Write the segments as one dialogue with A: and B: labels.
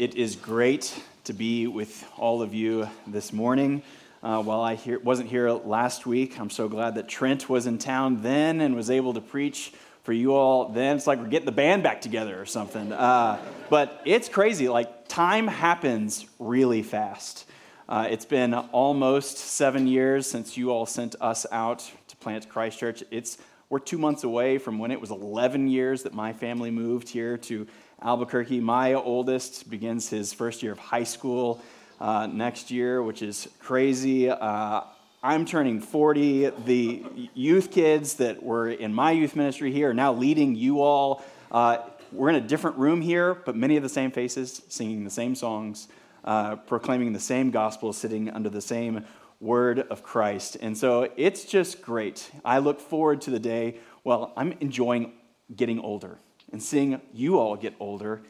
A: It is great to be with all of you this morning. Uh, while I wasn't here last week, I'm so glad that Trent was in town then and was able to preach for you all then. It's like we're getting the band back together or something. Uh, but it's crazy. Like, time happens really fast. Uh, it's been almost seven years since you all sent us out to plant Christchurch. It's, we're two months away from when it was 11 years that my family moved here to Albuquerque. My oldest begins his first year of high school uh, next year, which is crazy. Uh, I'm turning 40. The youth kids that were in my youth ministry here are now leading you all. Uh, we're in a different room here, but many of the same faces, singing the same songs, uh, proclaiming the same gospel, sitting under the same word of Christ. And so it's just great. I look forward to the day, well, I'm enjoying getting older and seeing you all get older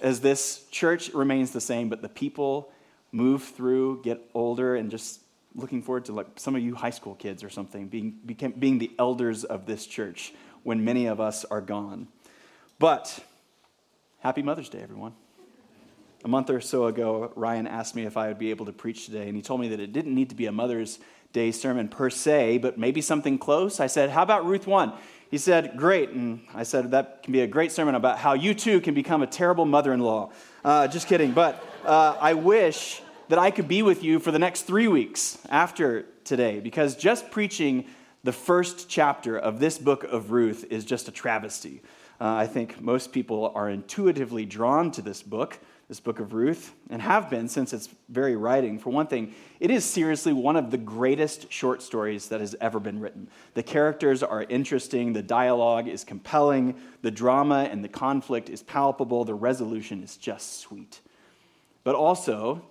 A: as this church remains the same, but the people move through, get older, and just looking forward to like some of you high school kids or something being, became, being the elders of this church when many of us are gone. But happy Mother's Day, everyone. A month or so ago, Ryan asked me if I would be able to preach today, and he told me that it didn't need to be a Mother's Day sermon per se, but maybe something close. I said, How about Ruth 1? He said, Great. And I said, That can be a great sermon about how you too can become a terrible mother in law. Uh, just kidding. But uh, I wish that I could be with you for the next three weeks after today, because just preaching the first chapter of this book of Ruth is just a travesty. Uh, I think most people are intuitively drawn to this book this book of Ruth, and have been since its very writing. For one thing, it is seriously one of the greatest short stories that has ever been written. The characters are interesting, the dialogue is compelling, the drama and the conflict is palpable, the resolution is just sweet. But also,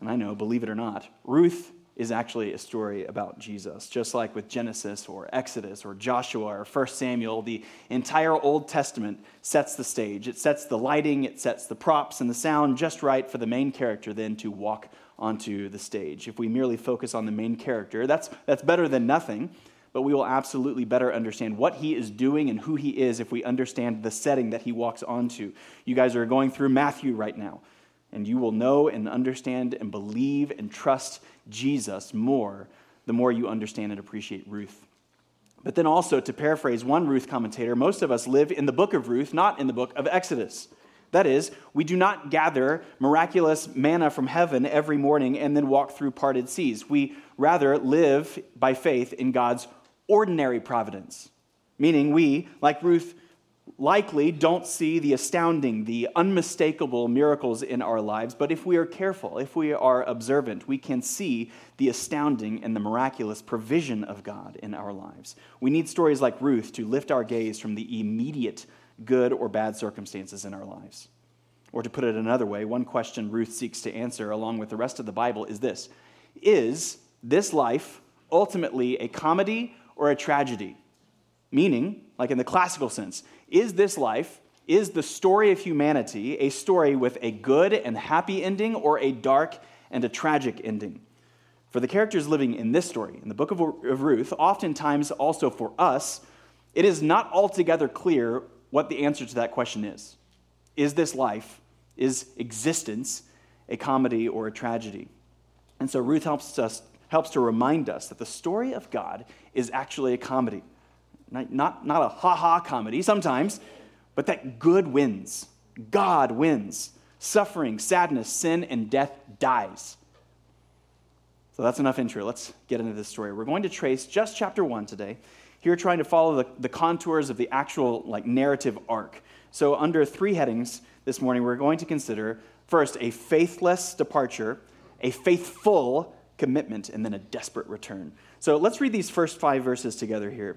A: and I know, believe it or not, Ruth is actually a story about Jesus. Just like with Genesis or Exodus or Joshua or 1 Samuel, the entire Old Testament sets the stage. It sets the lighting, it sets the props and the sound just right for the main character then to walk onto the stage. If we merely focus on the main character, that's, that's better than nothing, but we will absolutely better understand what he is doing and who he is if we understand the setting that he walks onto. You guys are going through Matthew right now and you will know and understand and believe and trust Jesus more the more you understand and appreciate Ruth. But then also, to paraphrase one Ruth commentator, most of us live in the book of Ruth, not in the book of Exodus. That is, we do not gather miraculous manna from heaven every morning and then walk through parted seas. We rather live by faith in God's ordinary providence, meaning we, like Ruth, likely don't see the astounding, the unmistakable miracles in our lives, but if we are careful, if we are observant, we can see the astounding and the miraculous provision of God in our lives. We need stories like Ruth to lift our gaze from the immediate good or bad circumstances in our lives. Or to put it another way, one question Ruth seeks to answer along with the rest of the Bible is this Is this life ultimately a comedy or a tragedy? Meaning, like in the classical sense, is this life, is the story of humanity a story with a good and happy ending or a dark and a tragic ending? For the characters living in this story, in the book of Ruth, oftentimes also for us, it is not altogether clear what the answer to that question is. Is this life, is existence a comedy or a tragedy? And so Ruth helps us helps to remind us that the story of God is actually a comedy. Not, not a ha ha comedy sometimes, but that good wins. God wins. Suffering, sadness, sin, and death dies. So that's enough intro. Let's get into this story. We're going to trace just chapter one today. Here, trying to follow the, the contours of the actual like narrative arc. So, under three headings this morning, we're going to consider first a faithless departure, a faithful commitment, and then a desperate return. So, let's read these first five verses together here.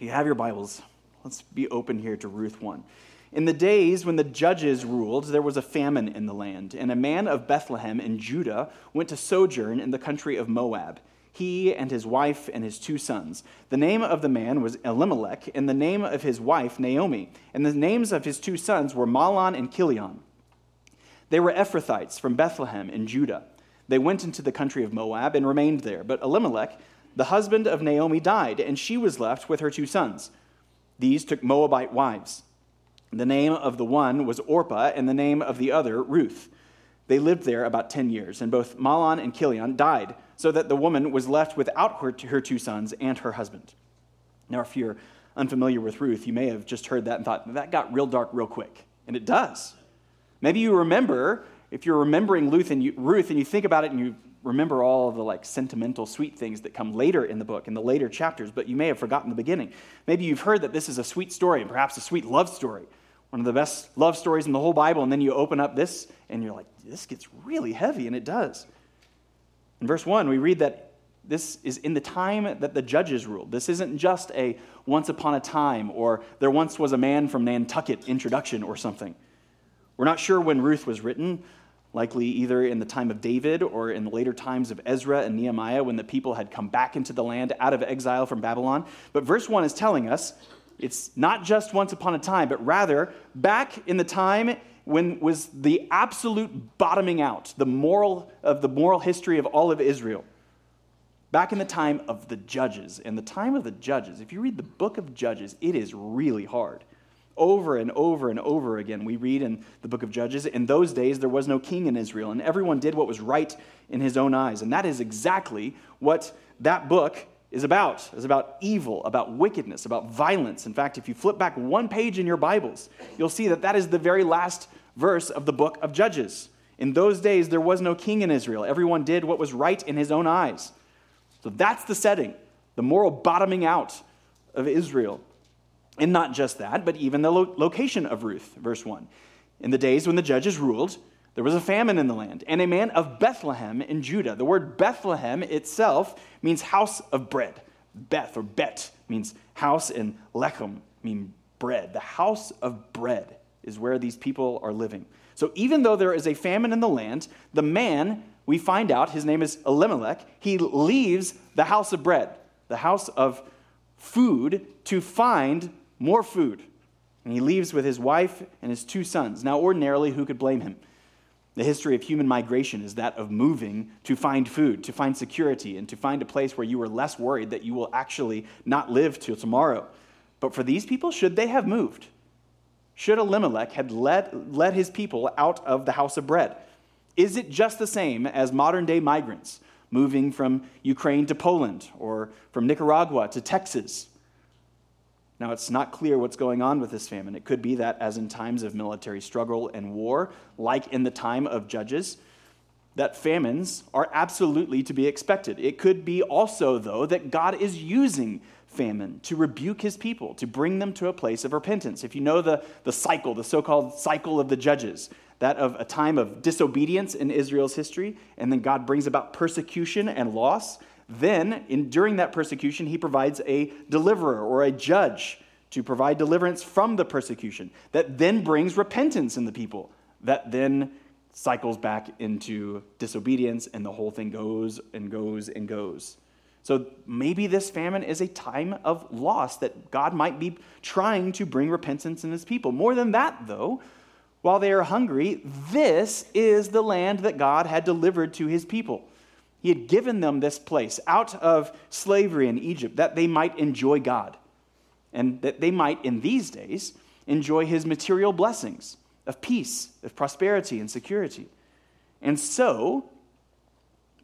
A: You have your Bibles, let's be open here to Ruth 1. In the days when the judges ruled, there was a famine in the land, and a man of Bethlehem in Judah went to sojourn in the country of Moab, he and his wife and his two sons. The name of the man was Elimelech, and the name of his wife Naomi, and the names of his two sons were Mahlon and Chilion. They were Ephrathites from Bethlehem in Judah. They went into the country of Moab and remained there, but Elimelech the husband of Naomi died, and she was left with her two sons. These took Moabite wives. The name of the one was Orpah, and the name of the other Ruth. They lived there about 10 years, and both Mahlon and Chilion died, so that the woman was left without her, her two sons and her husband. Now, if you're unfamiliar with Ruth, you may have just heard that and thought, that got real dark real quick. And it does. Maybe you remember, if you're remembering Ruth and you, Ruth and you think about it and you remember all of the like sentimental sweet things that come later in the book in the later chapters but you may have forgotten the beginning. Maybe you've heard that this is a sweet story and perhaps a sweet love story one of the best love stories in the whole bible and then you open up this and you're like this gets really heavy and it does. In verse 1 we read that this is in the time that the judges ruled. This isn't just a once upon a time or there once was a man from nantucket introduction or something. We're not sure when ruth was written likely either in the time of David or in the later times of Ezra and Nehemiah when the people had come back into the land out of exile from Babylon. But verse 1 is telling us it's not just once upon a time, but rather back in the time when was the absolute bottoming out the moral of the moral history of all of Israel. Back in the time of the judges. In the time of the judges, if you read the book of Judges, it is really hard. Over and over and over again, we read in the book of Judges, in those days there was no king in Israel, and everyone did what was right in his own eyes. And that is exactly what that book is about. It's about evil, about wickedness, about violence. In fact, if you flip back one page in your Bibles, you'll see that that is the very last verse of the book of Judges. In those days, there was no king in Israel. Everyone did what was right in his own eyes. So that's the setting, the moral bottoming out of Israel. And not just that, but even the lo- location of Ruth, verse 1. In the days when the judges ruled, there was a famine in the land, and a man of Bethlehem in Judah. The word Bethlehem itself means house of bread. Beth or Bet means house, and Lechem mean bread. The house of bread is where these people are living. So even though there is a famine in the land, the man, we find out, his name is Elimelech, he leaves the house of bread, the house of food, to find more food. And he leaves with his wife and his two sons. Now, ordinarily, who could blame him? The history of human migration is that of moving to find food, to find security, and to find a place where you are less worried that you will actually not live till tomorrow. But for these people, should they have moved? Should Elimelech have led, led his people out of the house of bread? Is it just the same as modern day migrants moving from Ukraine to Poland or from Nicaragua to Texas now, it's not clear what's going on with this famine. It could be that, as in times of military struggle and war, like in the time of Judges, that famines are absolutely to be expected. It could be also, though, that God is using famine to rebuke his people, to bring them to a place of repentance. If you know the, the cycle, the so called cycle of the Judges, that of a time of disobedience in Israel's history, and then God brings about persecution and loss, then, in, during that persecution, he provides a deliverer or a judge to provide deliverance from the persecution that then brings repentance in the people, that then cycles back into disobedience, and the whole thing goes and goes and goes. So maybe this famine is a time of loss that God might be trying to bring repentance in his people. More than that, though, while they are hungry, this is the land that God had delivered to his people. He had given them this place out of slavery in Egypt that they might enjoy God and that they might, in these days, enjoy his material blessings of peace, of prosperity, and security. And so,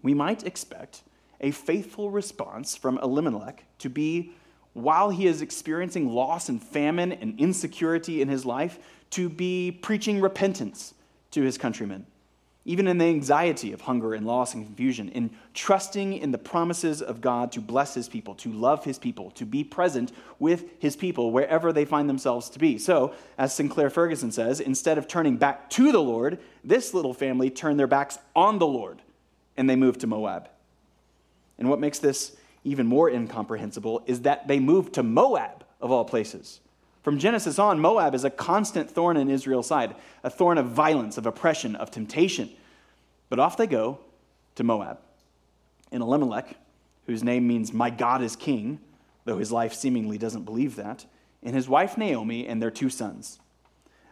A: we might expect a faithful response from Elimelech to be, while he is experiencing loss and famine and insecurity in his life, to be preaching repentance to his countrymen even in the anxiety of hunger and loss and confusion, in trusting in the promises of God to bless his people, to love his people, to be present with his people wherever they find themselves to be. So, as Sinclair Ferguson says, instead of turning back to the Lord, this little family turned their backs on the Lord and they moved to Moab. And what makes this even more incomprehensible is that they moved to Moab, of all places. From Genesis on, Moab is a constant thorn in Israel's side, a thorn of violence, of oppression, of temptation. But off they go to Moab. And Elimelech, whose name means my God is king, though his life seemingly doesn't believe that, and his wife Naomi and their two sons.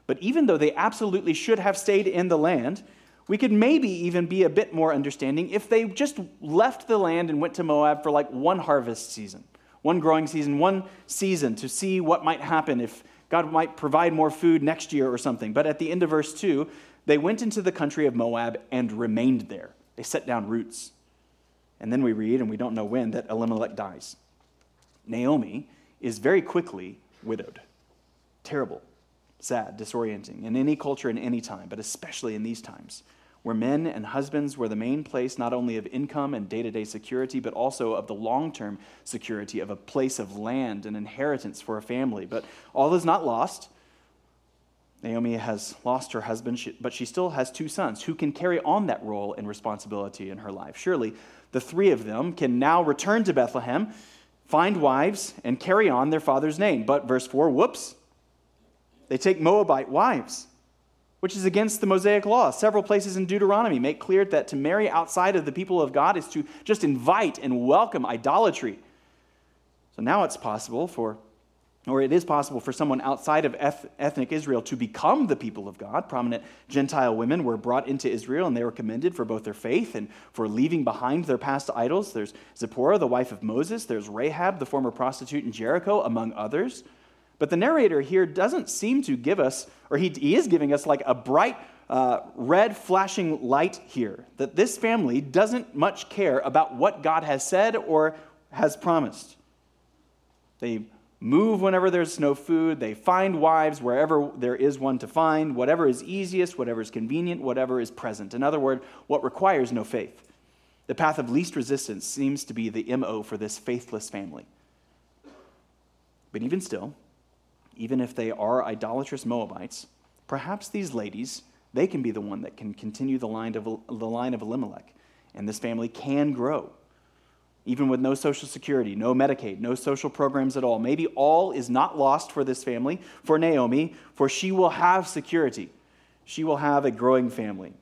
A: But even though they absolutely should have stayed in the land, we could maybe even be a bit more understanding if they just left the land and went to Moab for like one harvest season one growing season, one season to see what might happen if God might provide more food next year or something. But at the end of verse 2, they went into the country of Moab and remained there. They set down roots. And then we read, and we don't know when, that Elimelech dies. Naomi is very quickly widowed. Terrible, sad, disorienting in any culture in any time, but especially in these times where men and husbands were the main place not only of income and day to day security, but also of the long term security of a place of land and inheritance for a family. But all is not lost. Naomi has lost her husband, but she still has two sons who can carry on that role and responsibility in her life. Surely the three of them can now return to Bethlehem, find wives, and carry on their father's name. But verse 4 whoops, they take Moabite wives which is against the Mosaic law. Several places in Deuteronomy make clear that to marry outside of the people of God is to just invite and welcome idolatry. So now it's possible for, or it is possible for someone outside of ethnic Israel to become the people of God. Prominent Gentile women were brought into Israel and they were commended for both their faith and for leaving behind their past idols. There's Zipporah, the wife of Moses. There's Rahab, the former prostitute in Jericho, among others. But the narrator here doesn't seem to give us, or he, he is giving us like a bright uh, red flashing light here that this family doesn't much care about what God has said or has promised. They move whenever there's no food, they find wives wherever there is one to find, whatever is easiest, whatever is convenient, whatever is present. In other words, what requires no faith. The path of least resistance seems to be the MO for this faithless family. But even still, even if they are idolatrous Moabites, perhaps these ladies, they can be the one that can continue the line of, the line of Elimelech, and this family can grow. Even with no Social Security, no Medicaid, no social programs at all. Maybe all is not lost for this family, for Naomi, for she will have security. She will have a growing family.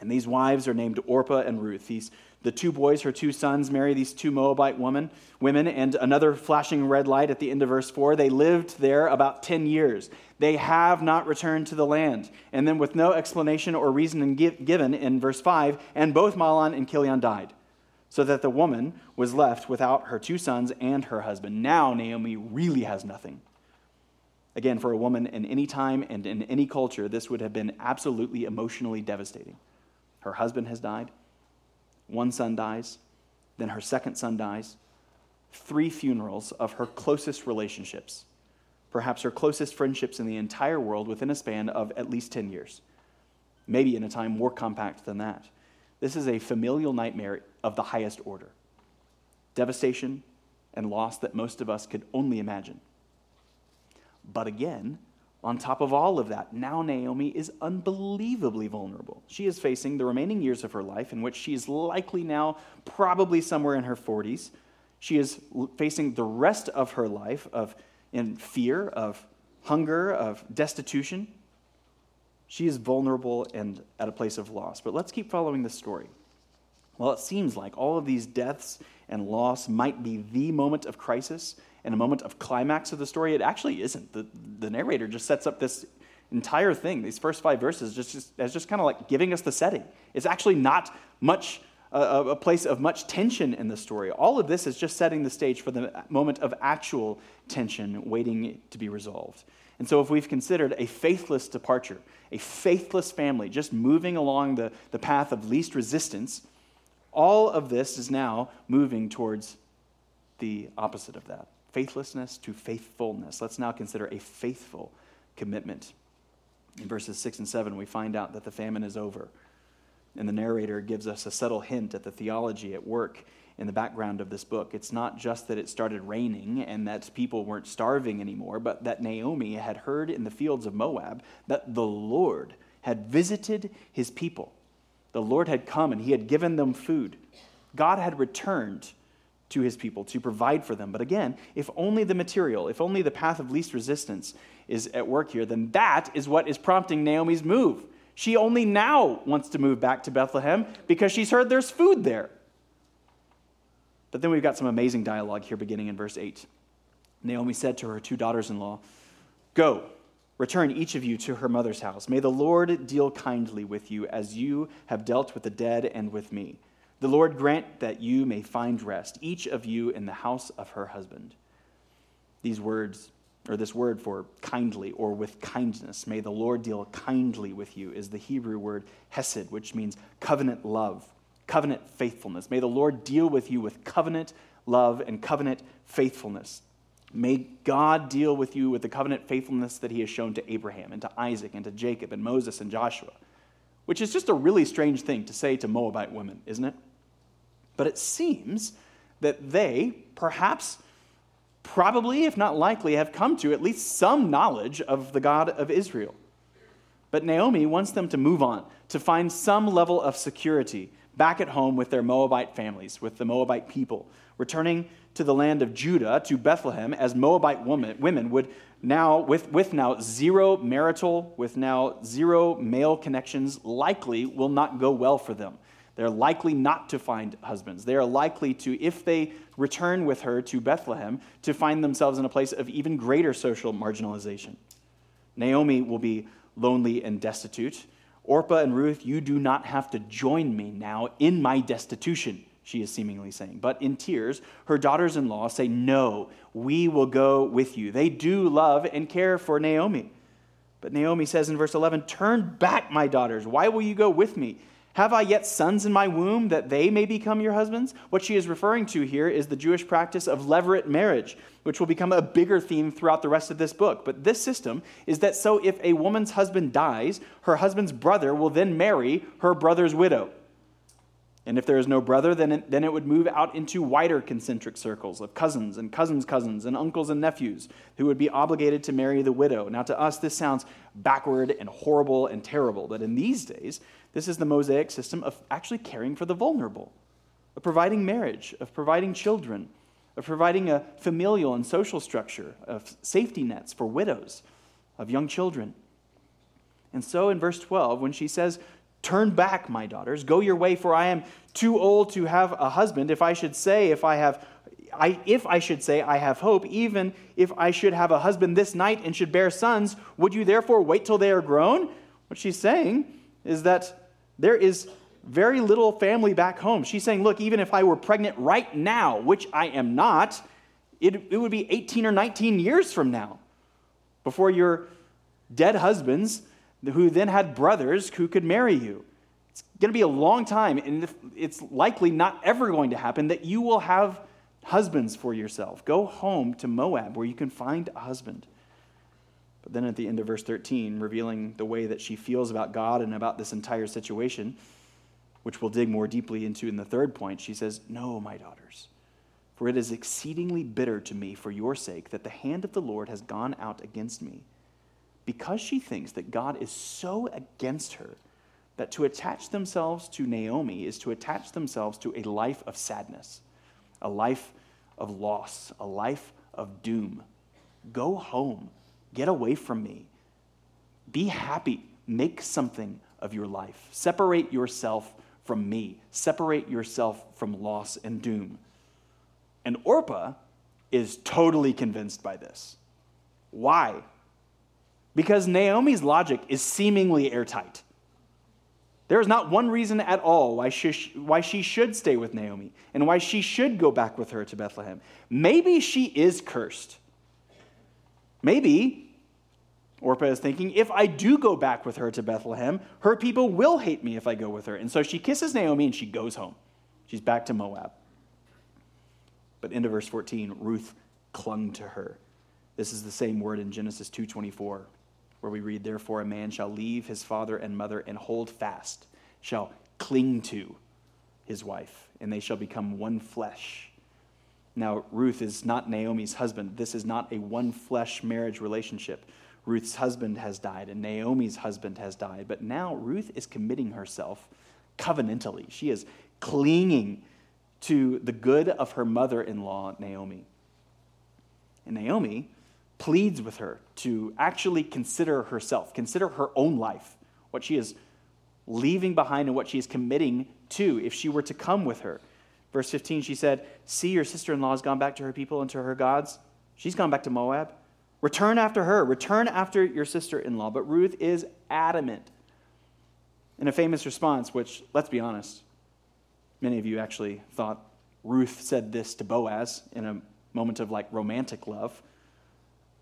A: And these wives are named Orpah and Ruth. These the two boys, her two sons, marry these two Moabite women, women, and another flashing red light at the end of verse 4. They lived there about 10 years. They have not returned to the land. And then, with no explanation or reason given in verse 5, and both Mahlon and Chilion died, so that the woman was left without her two sons and her husband. Now, Naomi really has nothing. Again, for a woman in any time and in any culture, this would have been absolutely emotionally devastating. Her husband has died one son dies, then her second son dies. Three funerals of her closest relationships, perhaps her closest friendships in the entire world within a span of at least 10 years, maybe in a time more compact than that. This is a familial nightmare of the highest order. Devastation and loss that most of us could only imagine. But again, on top of all of that, now Naomi is unbelievably vulnerable. She is facing the remaining years of her life, in which she is likely now probably somewhere in her 40s. She is facing the rest of her life of in fear, of hunger, of destitution. She is vulnerable and at a place of loss. But let's keep following the story. Well, it seems like all of these deaths and loss might be the moment of crisis and a moment of climax of the story. It actually isn't. The, the narrator just sets up this entire thing, these first five verses, just, just as just kind of like giving us the setting. It's actually not much a place of much tension in the story. All of this is just setting the stage for the moment of actual tension waiting to be resolved. And so, if we've considered a faithless departure, a faithless family just moving along the, the path of least resistance, all of this is now moving towards the opposite of that faithlessness to faithfulness. Let's now consider a faithful commitment. In verses 6 and 7, we find out that the famine is over. And the narrator gives us a subtle hint at the theology at work in the background of this book. It's not just that it started raining and that people weren't starving anymore, but that Naomi had heard in the fields of Moab that the Lord had visited his people the Lord had come and he had given them food. God had returned to his people to provide for them. But again, if only the material, if only the path of least resistance is at work here, then that is what is prompting Naomi's move. She only now wants to move back to Bethlehem because she's heard there's food there. But then we've got some amazing dialogue here beginning in verse 8. Naomi said to her two daughters in law, Go Return each of you to her mother's house. May the Lord deal kindly with you as you have dealt with the dead and with me. The Lord grant that you may find rest, each of you in the house of her husband. These words or this word for kindly or with kindness. May the Lord deal kindly with you is the Hebrew word hesed, which means covenant love, covenant faithfulness. May the Lord deal with you with covenant love and covenant faithfulness. May God deal with you with the covenant faithfulness that he has shown to Abraham and to Isaac and to Jacob and Moses and Joshua, which is just a really strange thing to say to Moabite women, isn't it? But it seems that they, perhaps, probably, if not likely, have come to at least some knowledge of the God of Israel. But Naomi wants them to move on, to find some level of security back at home with their Moabite families, with the Moabite people, returning to the land of Judah, to Bethlehem, as Moabite woman, women would now, with, with now zero marital, with now zero male connections, likely will not go well for them. They're likely not to find husbands. They are likely to, if they return with her to Bethlehem, to find themselves in a place of even greater social marginalization. Naomi will be lonely and destitute. Orpah and Ruth, you do not have to join me now in my destitution she is seemingly saying. But in tears, her daughters in law say, No, we will go with you. They do love and care for Naomi. But Naomi says in verse 11, Turn back, my daughters. Why will you go with me? Have I yet sons in my womb that they may become your husbands? What she is referring to here is the Jewish practice of levirate marriage, which will become a bigger theme throughout the rest of this book. But this system is that so if a woman's husband dies, her husband's brother will then marry her brother's widow. And if there is no brother, then it, then it would move out into wider concentric circles of cousins and cousins' cousins and uncles and nephews who would be obligated to marry the widow. Now, to us, this sounds backward and horrible and terrible, but in these days, this is the Mosaic system of actually caring for the vulnerable, of providing marriage, of providing children, of providing a familial and social structure, of safety nets for widows, of young children. And so in verse 12, when she says, Turn back, my daughters. Go your way, for I am too old to have a husband. If I should say, if I have, I, if I should say, I have hope, even if I should have a husband this night and should bear sons, would you therefore wait till they are grown? What she's saying is that there is very little family back home. She's saying, look, even if I were pregnant right now, which I am not, it, it would be 18 or 19 years from now before your dead husbands who then had brothers who could marry you. It's going to be a long time, and it's likely not ever going to happen that you will have husbands for yourself. Go home to Moab where you can find a husband. But then at the end of verse 13, revealing the way that she feels about God and about this entire situation, which we'll dig more deeply into in the third point, she says, No, my daughters, for it is exceedingly bitter to me for your sake that the hand of the Lord has gone out against me because she thinks that God is so against her that to attach themselves to Naomi is to attach themselves to a life of sadness, a life of loss, a life of doom. Go home. Get away from me. Be happy. Make something of your life. Separate yourself from me. Separate yourself from loss and doom. And Orpah is totally convinced by this. Why? because Naomi's logic is seemingly airtight. There is not one reason at all why she, why she should stay with Naomi and why she should go back with her to Bethlehem. Maybe she is cursed. Maybe, Orpah is thinking, if I do go back with her to Bethlehem, her people will hate me if I go with her. And so she kisses Naomi and she goes home. She's back to Moab. But into verse 14, Ruth clung to her. This is the same word in Genesis 2:24 where we read, Therefore, a man shall leave his father and mother and hold fast, shall cling to his wife, and they shall become one flesh. Now, Ruth is not Naomi's husband. This is not a one flesh marriage relationship. Ruth's husband has died, and Naomi's husband has died. But now Ruth is committing herself covenantally. She is clinging to the good of her mother in law, Naomi. And Naomi pleads with her to actually consider herself, consider her own life, what she is leaving behind and what she is committing to if she were to come with her. Verse 15, she said, See, your sister in law has gone back to her people and to her gods. She's gone back to Moab. Return after her. Return after your sister in law. But Ruth is adamant. In a famous response, which, let's be honest, many of you actually thought Ruth said this to Boaz in a moment of like romantic love.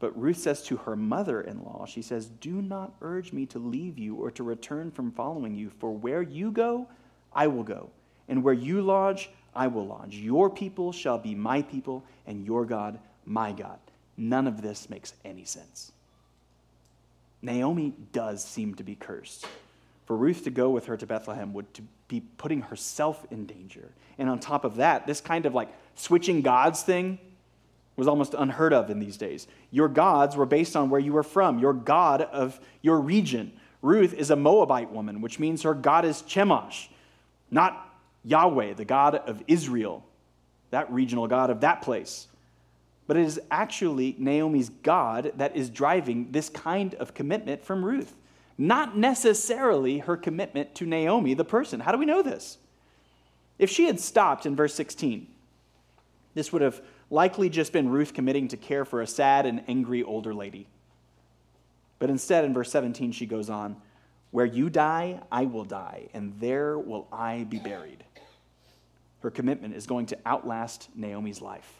A: But Ruth says to her mother in law, she says, Do not urge me to leave you or to return from following you, for where you go, I will go, and where you lodge, I will lodge. Your people shall be my people, and your God, my God. None of this makes any sense. Naomi does seem to be cursed. For Ruth to go with her to Bethlehem would to be putting herself in danger. And on top of that, this kind of like switching gods thing was almost unheard of in these days. Your gods were based on where you were from, your god of your region. Ruth is a Moabite woman, which means her god is Chemosh, not Yahweh, the God of Israel, that regional God of that place. But it is actually Naomi's God that is driving this kind of commitment from Ruth, not necessarily her commitment to Naomi, the person. How do we know this? If she had stopped in verse 16, this would have likely just been Ruth committing to care for a sad and angry older lady. But instead, in verse 17, she goes on, Where you die, I will die, and there will I be buried. Her commitment is going to outlast Naomi's life.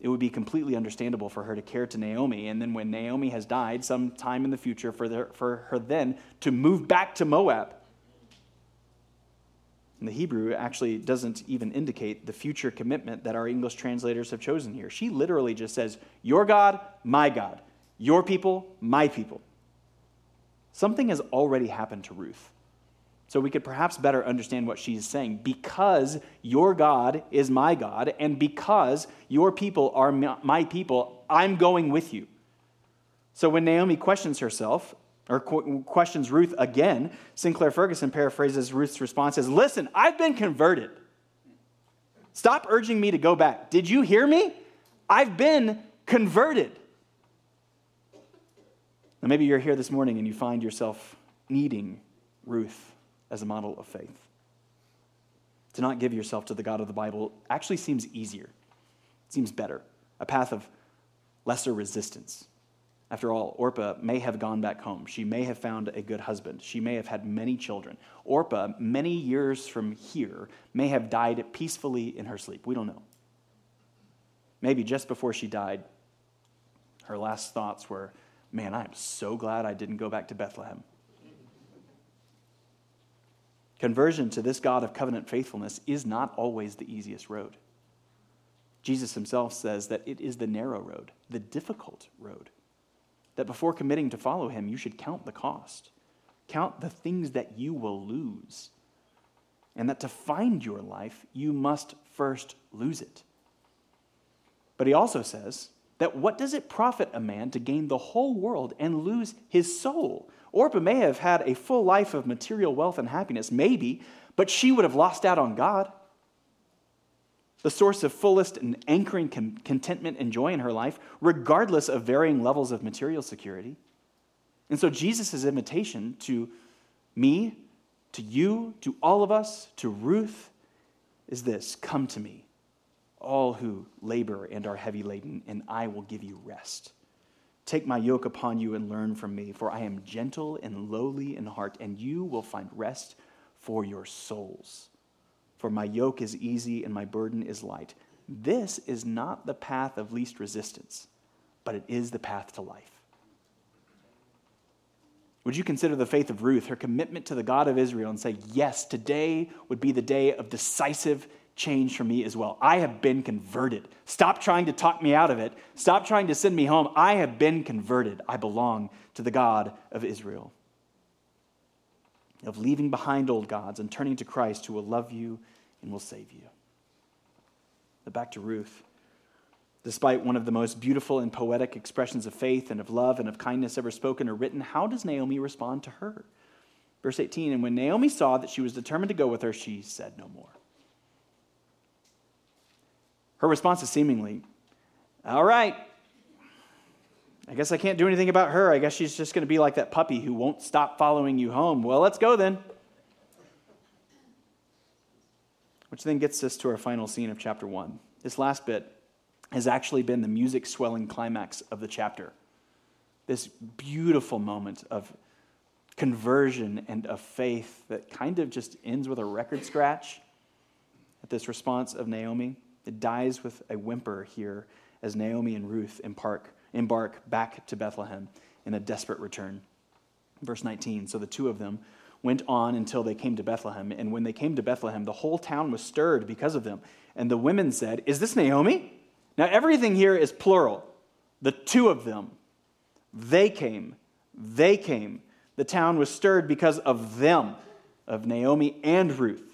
A: It would be completely understandable for her to care to Naomi, and then when Naomi has died, sometime in the future, for, the, for her then to move back to Moab and the Hebrew actually doesn't even indicate the future commitment that our English translators have chosen here. She literally just says, Your God, my God. Your people, my people. Something has already happened to Ruth. So we could perhaps better understand what she's saying. Because your God is my God, and because your people are my people, I'm going with you. So when Naomi questions herself, or questions Ruth again, Sinclair Ferguson paraphrases Ruth's response as Listen, I've been converted. Stop urging me to go back. Did you hear me? I've been converted. Now, maybe you're here this morning and you find yourself needing Ruth as a model of faith. To not give yourself to the God of the Bible actually seems easier, it seems better, a path of lesser resistance. After all, Orpah may have gone back home. She may have found a good husband. She may have had many children. Orpah, many years from here, may have died peacefully in her sleep. We don't know. Maybe just before she died, her last thoughts were, Man, I am so glad I didn't go back to Bethlehem. Conversion to this God of covenant faithfulness is not always the easiest road. Jesus himself says that it is the narrow road, the difficult road that before committing to follow him, you should count the cost. Count the things that you will lose. And that to find your life, you must first lose it. But he also says that what does it profit a man to gain the whole world and lose his soul? Orpah may have had a full life of material wealth and happiness, maybe, but she would have lost out on God the source of fullest and anchoring contentment and joy in her life, regardless of varying levels of material security. And so, Jesus' invitation to me, to you, to all of us, to Ruth, is this Come to me, all who labor and are heavy laden, and I will give you rest. Take my yoke upon you and learn from me, for I am gentle and lowly in heart, and you will find rest for your souls for my yoke is easy and my burden is light. This is not the path of least resistance, but it is the path to life. Would you consider the faith of Ruth, her commitment to the God of Israel, and say, Yes, today would be the day of decisive change for me as well? I have been converted. Stop trying to talk me out of it. Stop trying to send me home. I have been converted. I belong to the God of Israel. Of leaving behind old gods and turning to Christ who will love you and will save you. But back to Ruth. Despite one of the most beautiful and poetic expressions of faith and of love and of kindness ever spoken or written, how does Naomi respond to her? Verse 18 And when Naomi saw that she was determined to go with her, she said no more. Her response is seemingly, All right, I guess I can't do anything about her. I guess she's just going to be like that puppy who won't stop following you home. Well, let's go then. Which then gets us to our final scene of chapter 1. This last bit has actually been the music swelling climax of the chapter. This beautiful moment of conversion and of faith that kind of just ends with a record scratch at this response of Naomi. It dies with a whimper here as Naomi and Ruth embark, embark back to Bethlehem in a desperate return. Verse 19 So the two of them went on until they came to Bethlehem. And when they came to Bethlehem, the whole town was stirred because of them. And the women said, Is this Naomi? Now, everything here is plural. The two of them, they came, they came. The town was stirred because of them, of Naomi and Ruth.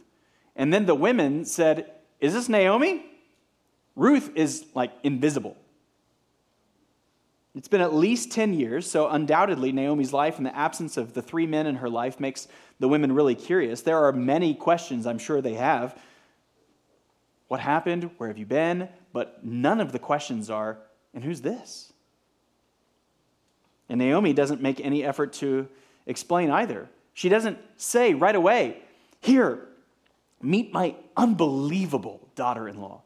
A: And then the women said, Is this Naomi? Ruth is like invisible. It's been at least 10 years, so undoubtedly Naomi's life and the absence of the three men in her life makes the women really curious. There are many questions I'm sure they have. What happened? Where have you been? But none of the questions are, and who's this? And Naomi doesn't make any effort to explain either. She doesn't say right away, Here, meet my unbelievable daughter in law.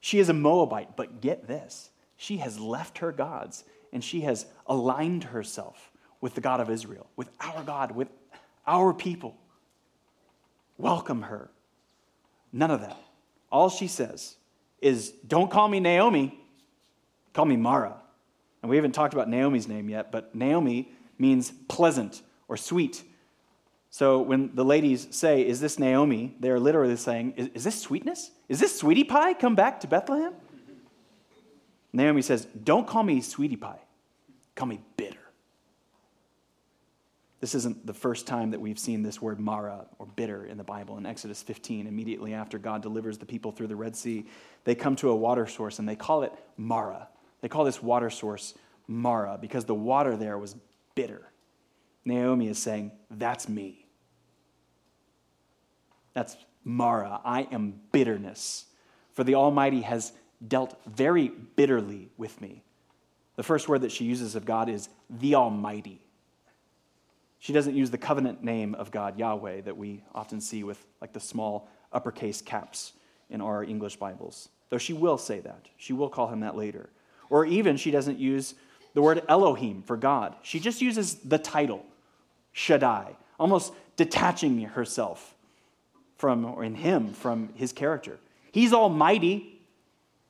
A: She is a Moabite, but get this she has left her gods and she has aligned herself with the God of Israel, with our God, with our people. Welcome her. None of that. All she says is, Don't call me Naomi, call me Mara. And we haven't talked about Naomi's name yet, but Naomi means pleasant or sweet. So when the ladies say, Is this Naomi? they're literally saying, Is, is this sweetness? Is this sweetie pie come back to Bethlehem? Naomi says, Don't call me sweetie pie, call me bitter. This isn't the first time that we've seen this word Mara or bitter in the Bible. In Exodus 15, immediately after God delivers the people through the Red Sea, they come to a water source and they call it Mara. They call this water source Mara because the water there was bitter. Naomi is saying, That's me. That's Mara. I am bitterness. For the Almighty has dealt very bitterly with me. The first word that she uses of God is the Almighty. She doesn't use the covenant name of God, Yahweh, that we often see with like the small uppercase caps in our English Bibles. Though she will say that. She will call him that later. Or even she doesn't use the word Elohim for God. She just uses the title, Shaddai, almost detaching herself from, or in him, from his character. He's almighty,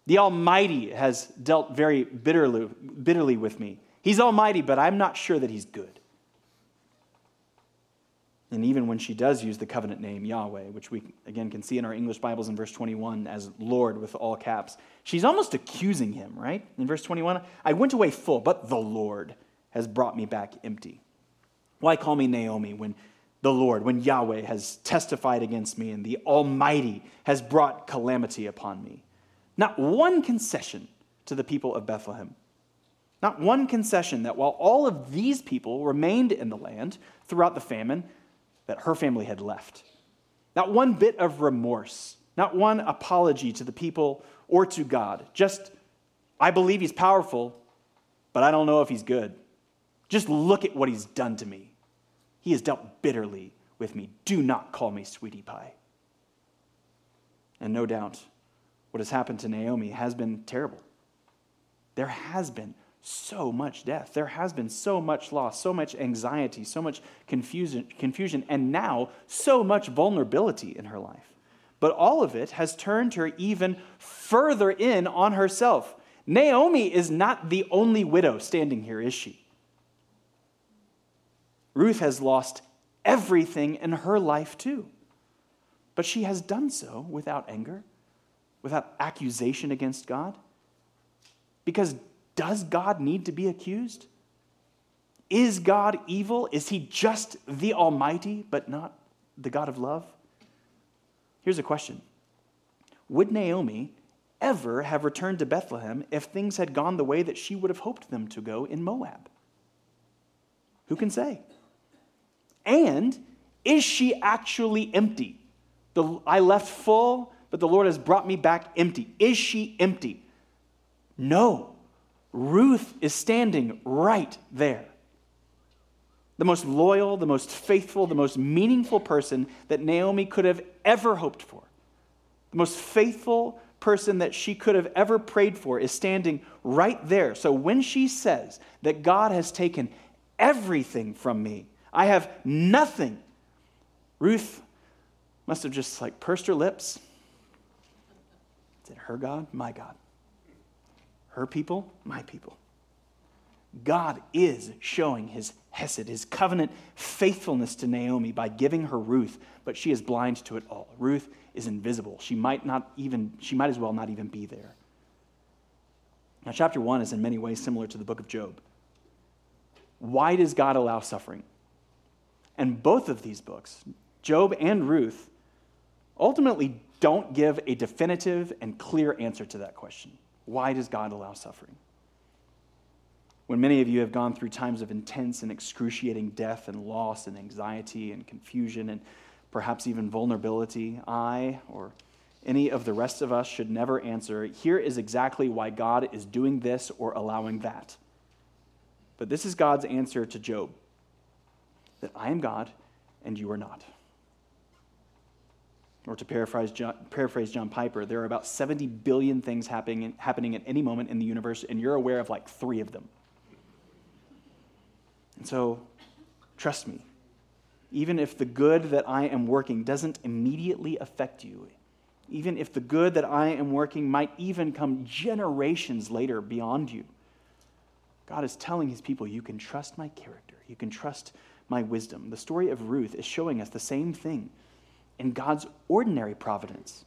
A: the Almighty has dealt very bitterly, bitterly with me. He's Almighty, but I'm not sure that He's good. And even when she does use the covenant name Yahweh, which we again can see in our English Bibles in verse 21 as Lord with all caps, she's almost accusing him, right? In verse 21, I went away full, but the Lord has brought me back empty. Why call me Naomi when the Lord, when Yahweh has testified against me and the Almighty has brought calamity upon me? Not one concession to the people of Bethlehem. Not one concession that while all of these people remained in the land throughout the famine, that her family had left. Not one bit of remorse, not one apology to the people or to God. Just, I believe he's powerful, but I don't know if he's good. Just look at what he's done to me. He has dealt bitterly with me. Do not call me sweetie pie. And no doubt, what has happened to Naomi has been terrible. There has been so much death. There has been so much loss, so much anxiety, so much confusion, confusion, and now so much vulnerability in her life. But all of it has turned her even further in on herself. Naomi is not the only widow standing here, is she? Ruth has lost everything in her life too. But she has done so without anger, without accusation against God? Because does God need to be accused? Is God evil? Is he just the Almighty, but not the God of love? Here's a question Would Naomi ever have returned to Bethlehem if things had gone the way that she would have hoped them to go in Moab? Who can say? And is she actually empty? The, I left full, but the Lord has brought me back empty. Is she empty? No. Ruth is standing right there. The most loyal, the most faithful, the most meaningful person that Naomi could have ever hoped for. The most faithful person that she could have ever prayed for is standing right there. So when she says that God has taken everything from me, I have nothing, Ruth must have just like pursed her lips is it her God? My God. Her people, my people. God is showing his hesed, his covenant faithfulness to Naomi by giving her Ruth, but she is blind to it all. Ruth is invisible. She might not even, she might as well not even be there. Now, chapter one is in many ways similar to the book of Job. Why does God allow suffering? And both of these books, Job and Ruth, ultimately don't give a definitive and clear answer to that question. Why does God allow suffering? When many of you have gone through times of intense and excruciating death and loss and anxiety and confusion and perhaps even vulnerability, I or any of the rest of us should never answer, here is exactly why God is doing this or allowing that. But this is God's answer to Job that I am God and you are not. Or to paraphrase John, paraphrase John Piper, there are about 70 billion things happening, happening at any moment in the universe, and you're aware of like three of them. And so, trust me, even if the good that I am working doesn't immediately affect you, even if the good that I am working might even come generations later beyond you, God is telling his people, you can trust my character, you can trust my wisdom. The story of Ruth is showing us the same thing in God's ordinary providence.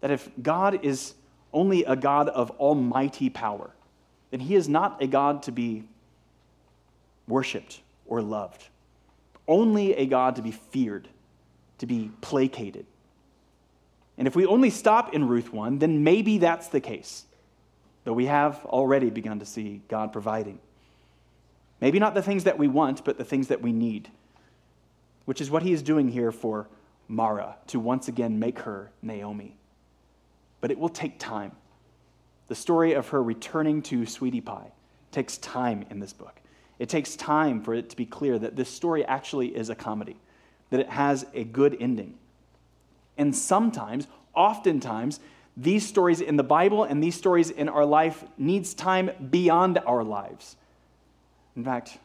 A: That if God is only a God of almighty power, then he is not a God to be worshiped or loved, only a God to be feared, to be placated. And if we only stop in Ruth 1, then maybe that's the case, though we have already begun to see God providing. Maybe not the things that we want, but the things that we need, which is what he is doing here for Mara to once again make her Naomi. But it will take time. The story of her returning to Sweetie Pie takes time in this book. It takes time for it to be clear that this story actually is a comedy, that it has a good ending. And sometimes, oftentimes, these stories in the Bible and these stories in our life needs time beyond our lives. In fact,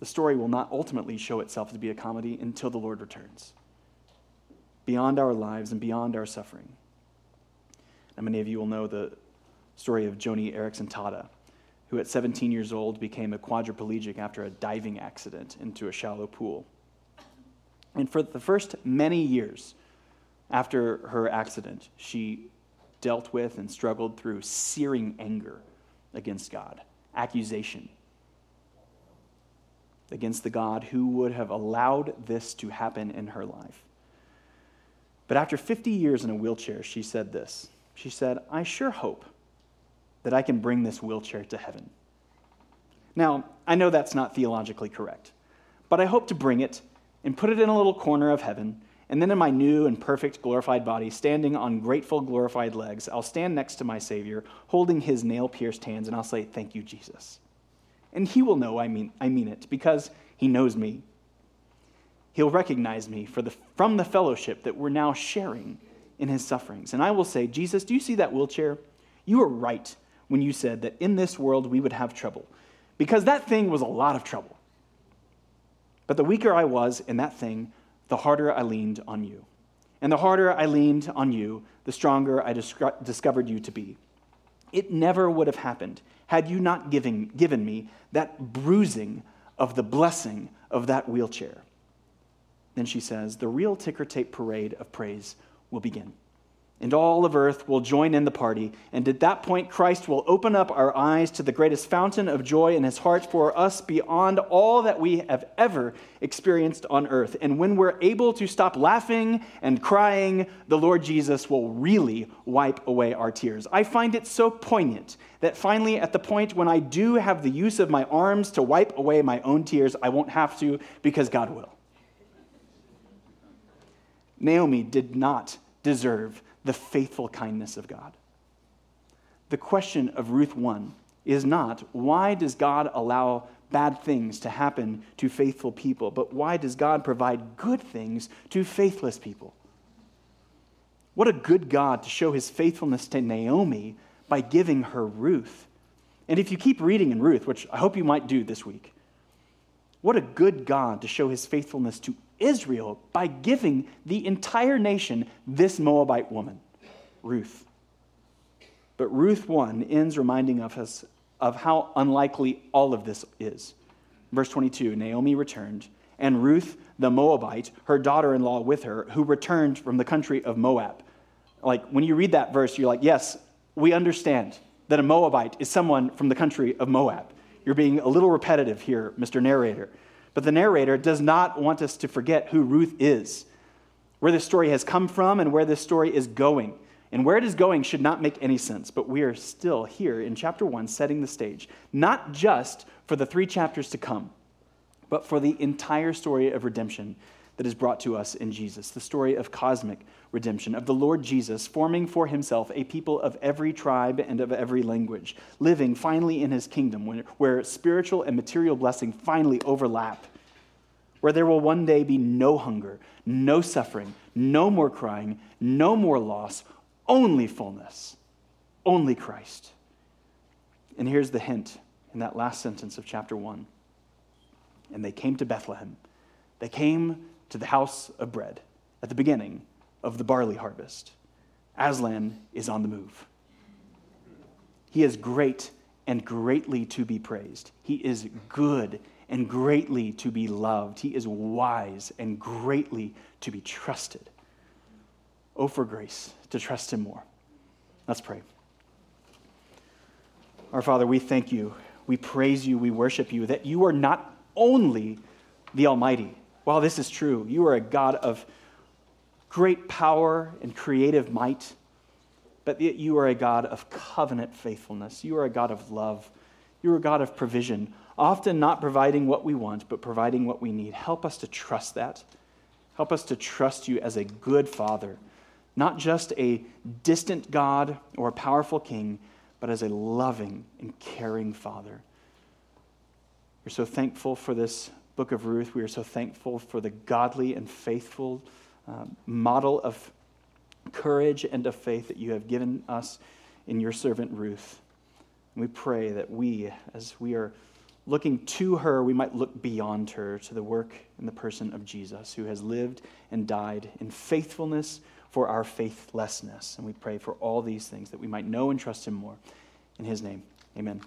A: the story will not ultimately show itself to be a comedy until the Lord returns, beyond our lives and beyond our suffering. And many of you will know the story of Joni Eareckson Tada who at 17 years old became a quadriplegic after a diving accident into a shallow pool. And for the first many years after her accident, she dealt with and struggled through searing anger against God, accusation against the God who would have allowed this to happen in her life. But after 50 years in a wheelchair, she said this. She said, I sure hope that I can bring this wheelchair to heaven. Now, I know that's not theologically correct, but I hope to bring it and put it in a little corner of heaven, and then in my new and perfect glorified body, standing on grateful glorified legs, I'll stand next to my Savior, holding his nail pierced hands, and I'll say, Thank you, Jesus. And he will know I mean, I mean it because he knows me. He'll recognize me for the, from the fellowship that we're now sharing in his sufferings. And I will say, Jesus, do you see that wheelchair? You were right when you said that in this world we would have trouble, because that thing was a lot of trouble. But the weaker I was in that thing, the harder I leaned on you. And the harder I leaned on you, the stronger I discovered you to be. It never would have happened had you not given, given me that bruising of the blessing of that wheelchair. Then she says, The real ticker tape parade of praise will begin and all of earth will join in the party. And at that point, Christ will open up our eyes to the greatest fountain of joy in his heart for us beyond all that we have ever experienced on earth. And when we're able to stop laughing and crying, the Lord Jesus will really wipe away our tears. I find it so poignant that finally, at the point when I do have the use of my arms to wipe away my own tears, I won't have to because God will. Naomi did not deserve the faithful kindness of God. The question of Ruth 1 is not why does God allow bad things to happen to faithful people, but why does God provide good things to faithless people? What a good God to show his faithfulness to Naomi by giving her Ruth. And if you keep reading in Ruth, which I hope you might do this week, what a good God to show his faithfulness to Israel by giving the entire nation this Moabite woman, Ruth. But Ruth 1 ends reminding of us of how unlikely all of this is. Verse 22 Naomi returned, and Ruth the Moabite, her daughter in law with her, who returned from the country of Moab. Like when you read that verse, you're like, yes, we understand that a Moabite is someone from the country of Moab. You're being a little repetitive here, Mr. Narrator. But the narrator does not want us to forget who Ruth is, where this story has come from, and where this story is going. And where it is going should not make any sense, but we are still here in chapter 1 setting the stage, not just for the three chapters to come, but for the entire story of redemption that is brought to us in Jesus, the story of cosmic redemption, of the Lord Jesus forming for himself a people of every tribe and of every language, living finally in his kingdom where spiritual and material blessing finally overlap, where there will one day be no hunger, no suffering, no more crying, no more loss, only fullness, only Christ. And here's the hint in that last sentence of chapter 1. And they came to Bethlehem. They came to the house of bread at the beginning of the barley harvest. Aslan is on the move. He is great and greatly to be praised. He is good and greatly to be loved. He is wise and greatly to be trusted. Oh, for grace to trust him more. Let's pray. Our Father, we thank you, we praise you, we worship you, that you are not only the Almighty. While this is true, you are a God of great power and creative might, but yet you are a God of covenant faithfulness. You are a God of love. You are a God of provision, often not providing what we want, but providing what we need. Help us to trust that. Help us to trust you as a good Father not just a distant God or a powerful king, but as a loving and caring Father. We're so thankful for this book of Ruth. We are so thankful for the godly and faithful uh, model of courage and of faith that you have given us in your servant Ruth. And we pray that we, as we are looking to her, we might look beyond her to the work and the person of Jesus, who has lived and died in faithfulness for our faithlessness. And we pray for all these things that we might know and trust him more. In his name, amen.